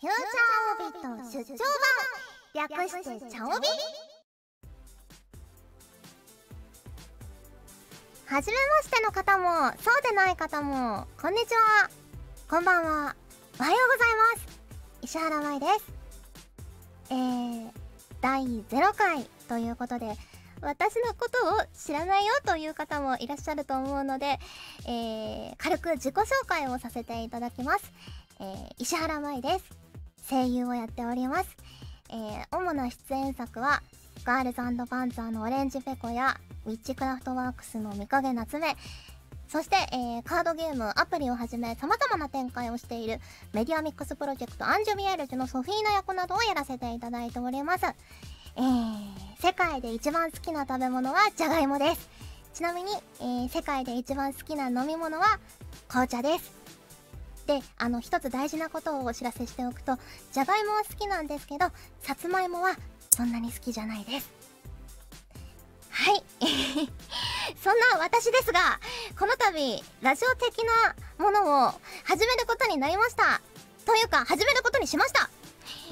フューチャーオビット出張版略してチャオビはじめましての方もそうでない方もこんにちはこんばんはおはようございます石原舞ですえー、第0回ということで私のことを知らないよという方もいらっしゃると思うので、えー、軽く自己紹介をさせていただきます。えー、石原舞です。声優をやっております。えー、主な出演作は、ガールズパンツァーのオレンジペコや、ウィッチクラフトワークスの三影夏目、そして、えー、カードゲーム、アプリをはじめ様々な展開をしているメディアミックスプロジェクトアンジュビエルジュのソフィーナ役などをやらせていただいております。えー、世界で一番好きな食べ物はじゃがいもです。ちなみに、えー、世界で一番好きな飲み物は紅茶です。で、あの、一つ大事なことをお知らせしておくと、じゃがいもは好きなんですけど、さつまいもはそんなに好きじゃないです。はい。そんな私ですが、この度、ラジオ的なものを始めることになりました。というか、始めることにしました。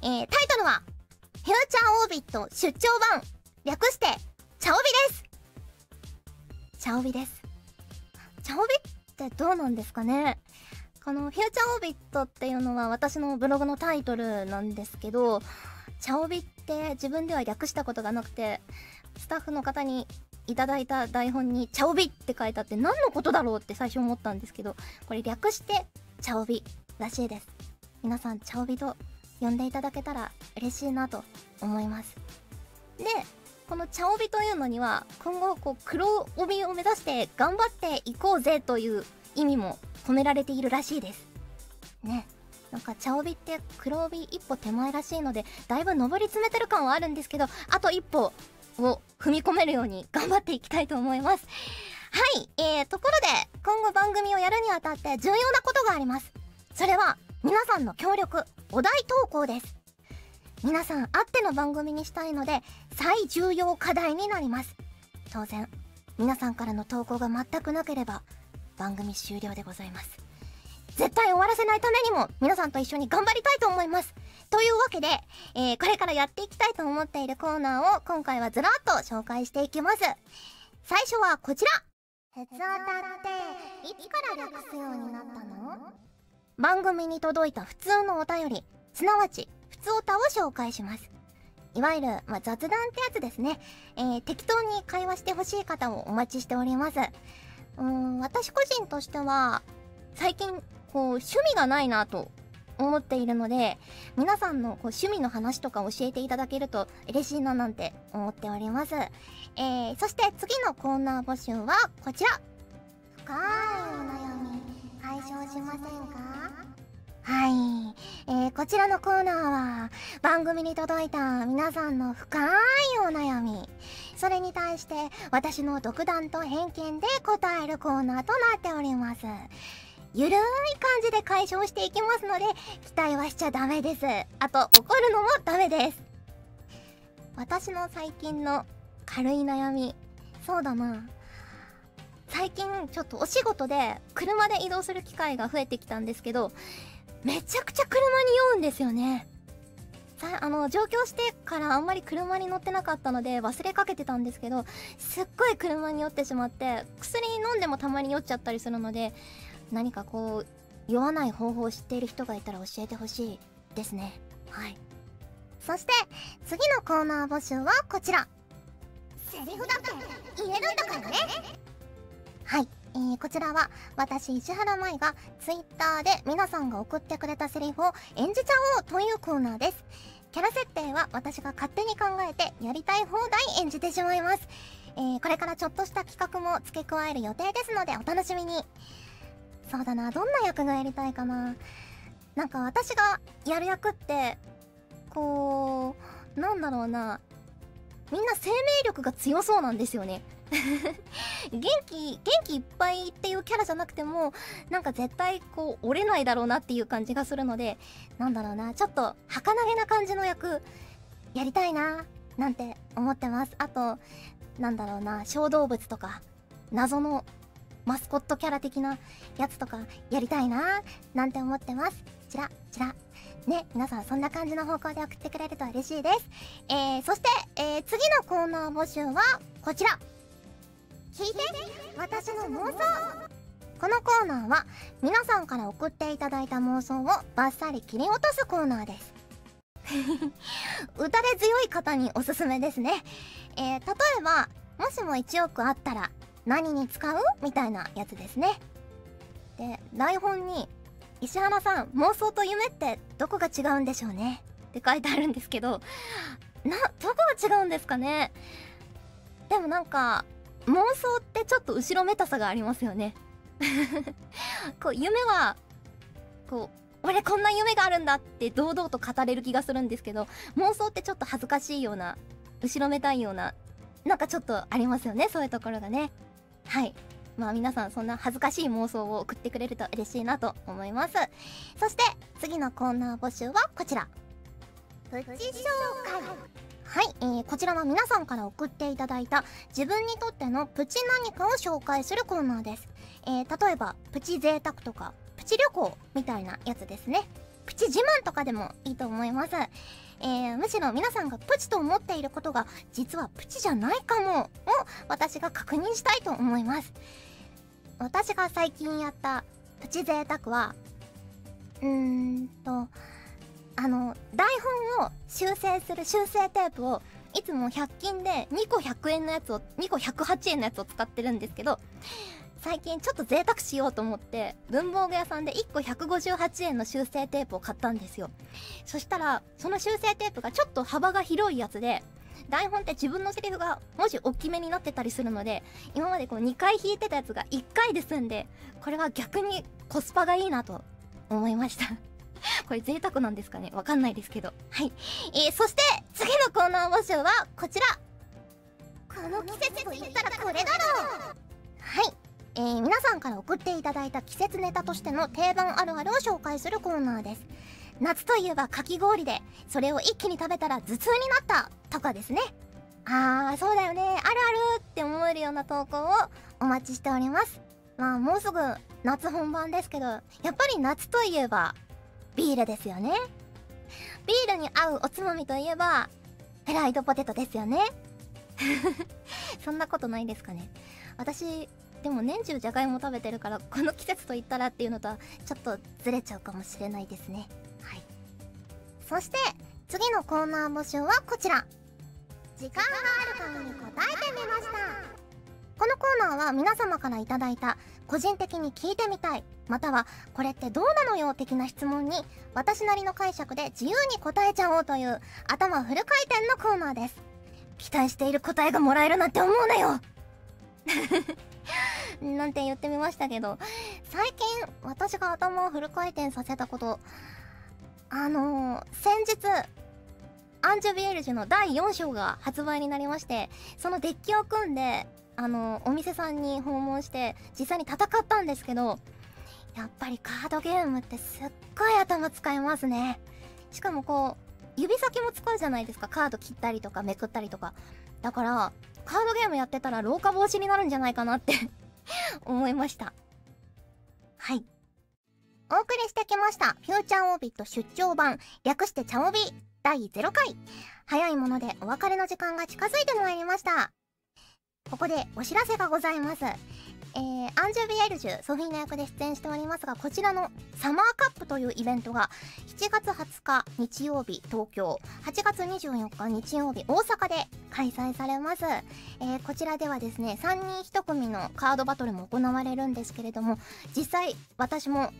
えー、タイトルは、フューチャーオービット出張版。略して、チャオビです。チャオビです。チャオビってどうなんですかね？このフューチャーオービットっていうのは私のブログのタイトルなんですけど、チャオビって自分では略したことがなくて、スタッフの方にいただいた台本にチャオビって書いてあって何のことだろうって最初思ったんですけど、これ略してチャオビらしいです。皆さんチャオビと呼んでいただけたら嬉しいなと思います。で、このチャオビというのには今後こう黒帯を目指して頑張っていこうぜという意味も込められているらしいです。ね。なんか茶帯って黒帯一歩手前らしいので、だいぶ上り詰めてる感はあるんですけど、あと一歩を踏み込めるように頑張っていきたいと思います。はい、えー、ところで、今後番組をやるにあたって重要なことがあります。それは、皆さんの協力、お題投稿です。皆さんあっての番組にしたいので、最重要課題になります。当然、皆さんからの投稿が全くなければ、番組終了でございます。絶対終わらせないためにも皆さんと一緒に頑張りたいと思います。というわけで、えー、これからやっていきたいと思っているコーナーを今回はずらっと紹介していきます。最初はこちらふつおたっていつから略すようになったの？番組に届いた普通のお便り、すなわち、ふつおたを紹介します。いわゆる、まあ、雑談ってやつですね。えー、適当に会話してほしい方をお待ちしております。うん、私個人としては、最近、こう、趣味がないなと思っているので、皆さんのこう趣味の話とか教えていただけると嬉しいななんて思っております。えー、そして次のコーナー募集はこちら。深いお悩み解消しませんか？こちらのコーナーは、番組に届いた皆さんの深いお悩み。それに対して、私の独断と偏見で答えるコーナーとなっております。ゆるい感じで解消していきますので、期待はしちゃダメです。あと、怒るのもダメです。私の最近の軽い悩み。そうだな。最近ちょっとお仕事で車で移動する機会が増えてきたんですけど、めちゃくちゃ車に酔うんですよね。さあの上京してからあんまり車に乗ってなかったので忘れかけてたんですけどすっごい車に酔ってしまって薬飲んでもたまに酔っちゃったりするので何かこう酔わない方法を知っている人がいたら教えてほしいですね。はい。そして次のコーナー募集はこちら。セリフだって言えるんだからね。えー、こちらは私石原舞が Twitter で皆さんが送ってくれたセリフを演じちゃおうというコーナーです。キャラ設定は私が勝手に考えてやりたい放題演じてしまいます。えー、これからちょっとした企画も付け加える予定ですのでお楽しみに。そうだな、どんな役がやりたいかな。なんか私がやる役って、こう、なんだろうな、みんな生命力が強そうなんですよね。元気、元気いっぱいっていうキャラじゃなくても、なんか絶対こう折れないだろうなっていう感じがするので、なんだろうな、ちょっと儚げな感じの役、やりたいな、なんて思ってます。あと、なんだろうな、小動物とか、謎のマスコットキャラ的なやつとかやりたいな、なんて思ってます。ちら、ちら。ね、皆さんそんな感じの方向で送ってくれると嬉しいです。えー、そして、えー、次のコーナー募集はこちら。聞いて私の妄想このコーナーは皆さんから送っていただいた妄想をバッサリ切り落とすコーナーです。打たれ強い方におすすめですね。えー、例えば、もしも1億あったら何に使う？みたいなやつですね。で、台本に石原さん、妄想と夢ってどこが違うんでしょうね？って書いてあるんですけど、な、どこが違うんですかね？でもなんか、妄想ってちょっと後ろめたさがありますよね。こう、夢は、こう、俺こんな夢があるんだって堂々と語れる気がするんですけど、妄想ってちょっと恥ずかしいような、後ろめたいような、なんかちょっとありますよね、そういうところがね。はい。まあ皆さんそんな恥ずかしい妄想を送ってくれると嬉しいなと思います。そして次のコーナー募集はこちら。プチ紹介。はい、えー、こちらは皆さんから送っていただいた自分にとってのプチ何かを紹介するコーナーです。えー、例えば、プチ贅沢とか、プチ旅行みたいなやつですね。プチ自慢とかでもいいと思います。えー、むしろ皆さんがプチと思っていることが実はプチじゃないかもを私が確認したいと思います私が最近やったプチ贅沢はうーんとあの台本を修正する修正テープをいつも100均で2個100円のやつを2個108円のやつを使ってるんですけど最近ちょっと贅沢しようと思って文房具屋さんで1個158円の修正テープを買ったんですよ。そしたらその修正テープがちょっと幅が広いやつで台本って自分のセリフが文字大きめになってたりするので今までこう2回引いてたやつが1回で済んでこれは逆にコスパがいいなと思いました。これ贅沢なんですかね？わかんないですけど。はい、えー、そして次のコーナー募集はこちら。この季節と言ったらこれだろう。はい。えー、皆さんから送っていただいた季節ネタとしての定番あるあるを紹介するコーナーです。夏といえばかき氷で、それを一気に食べたら頭痛になったとかですね。あー、そうだよね、あるあるって思えるような投稿をお待ちしております。まあ、もうすぐ夏本番ですけど、やっぱり夏といえばビールですよね。ビールに合うおつまみといえば、フライドポテトですよね。そんなことないですかね。私、でも年中じゃがいも食べてるからこの季節と言ったらっていうのとはちょっとずれちゃうかもしれないですね。はい。そして次のコーナー募集はこちら。時間がある限り答えてみました。このコーナーは皆様から頂いた個人的に聞いてみたい。またはこれってどうなのよ的な質問に私なりの解釈で自由に答えちゃおうという頭フル回転のコーナーです。期待している答えがもらえるなんて思うなよ。なんて言ってみましたけど、最近私が頭をフル回転させたこと、あのー、先日、アンジュビエルジュの第4章が発売になりまして、そのデッキを組んで、あのー、お店さんに訪問して、実際に戦ったんですけど、やっぱりカードゲームってすっごい頭使いますね。しかもこう、指先も使うじゃないですか。カード切ったりとかめくったりとか。だから、カードゲームやってたら老化防止になるんじゃないかなって 思いました。はい。お送りしてきました。フューチャーオービット出張版、略してチャオビ第0回。早いものでお別れの時間が近づいてまいりました。ここでお知らせがございます。えー、アンジュ・ビエルジュ、ソフィーナ役で出演しておりますが、こちらのサマーカップというイベントが、7月20日日曜日東京、8月24日日曜日大阪で開催されます。えー、こちらではですね、3人1組のカードバトルも行われるんですけれども、実際私も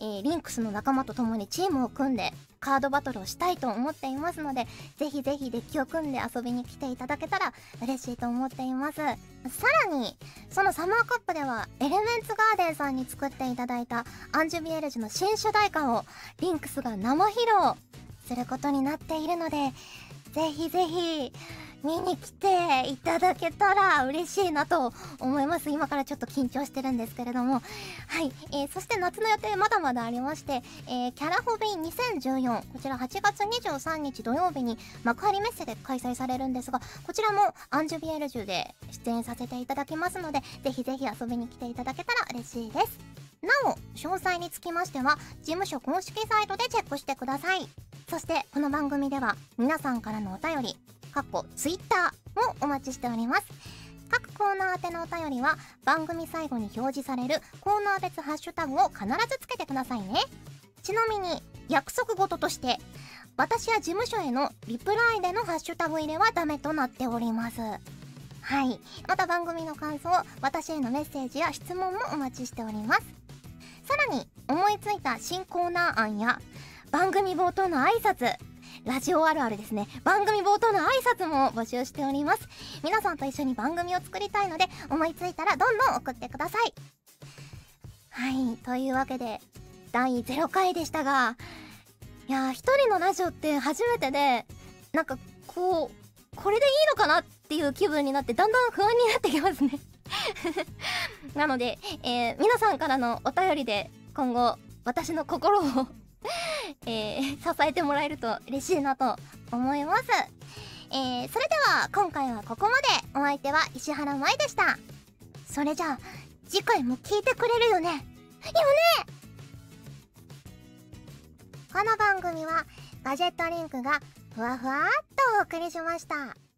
えー、リンクスの仲間と共にチームを組んでカードバトルをしたいと思っていますのでぜひぜひデッキを組んで遊びに来ていただけたら嬉しいと思っています。さらにそのサマーカップではエレメンツガーデンさんに作っていただいたアンジュ・ヴィエルジュの新主題歌をリンクスが生披露することになっているのでぜひぜひ見に来ていただけたら嬉しいなと思います。今からちょっと緊張してるんですけれども。はい。えー、そして夏の予定まだまだありまして、えー、キャラホビー2014、こちら8月23日土曜日に幕張メッセで開催されるんですが、こちらもアンジュビエルジュで出演させていただきますので、ぜひぜひ遊びに来ていただけたら嬉しいです。なお詳細につきましては事務所公式サイトでチェックしてくださいそしてこの番組では皆さんからのお便りかっこ Twitter もお待ちしております。各コーナー宛てのお便りは番組最後に表示されるコーナー別ハッシュタグを必ずつけてくださいね。ちなみに約束事として私や事務所へのリプライでのハッシュタグ入れはダメとなっております。はい。また番組の感想私へのメッセージや質問もお待ちしております。さらに思いついた新コーナー案や番組冒頭の挨拶ラジオあるあるですね。番組冒頭の挨拶も募集しております。皆さんと一緒に番組を作りたいので思いついたらどんどん送ってください。はい。というわけで第0回でしたがいやー一人のラジオって初めてでなんかこうこれでいいのかなっていう気分になってだんだん不安になってきますね。なので、えー、皆さんからのお便りで今後私の心を えー、支えてもらえると嬉しいなと思います。えー、それでは今回はここまでお相手は石原舞でした。それじゃあ次回も聞いてくれるよねよねこの番組はガジェットリンクがふわふわっとお送りしました。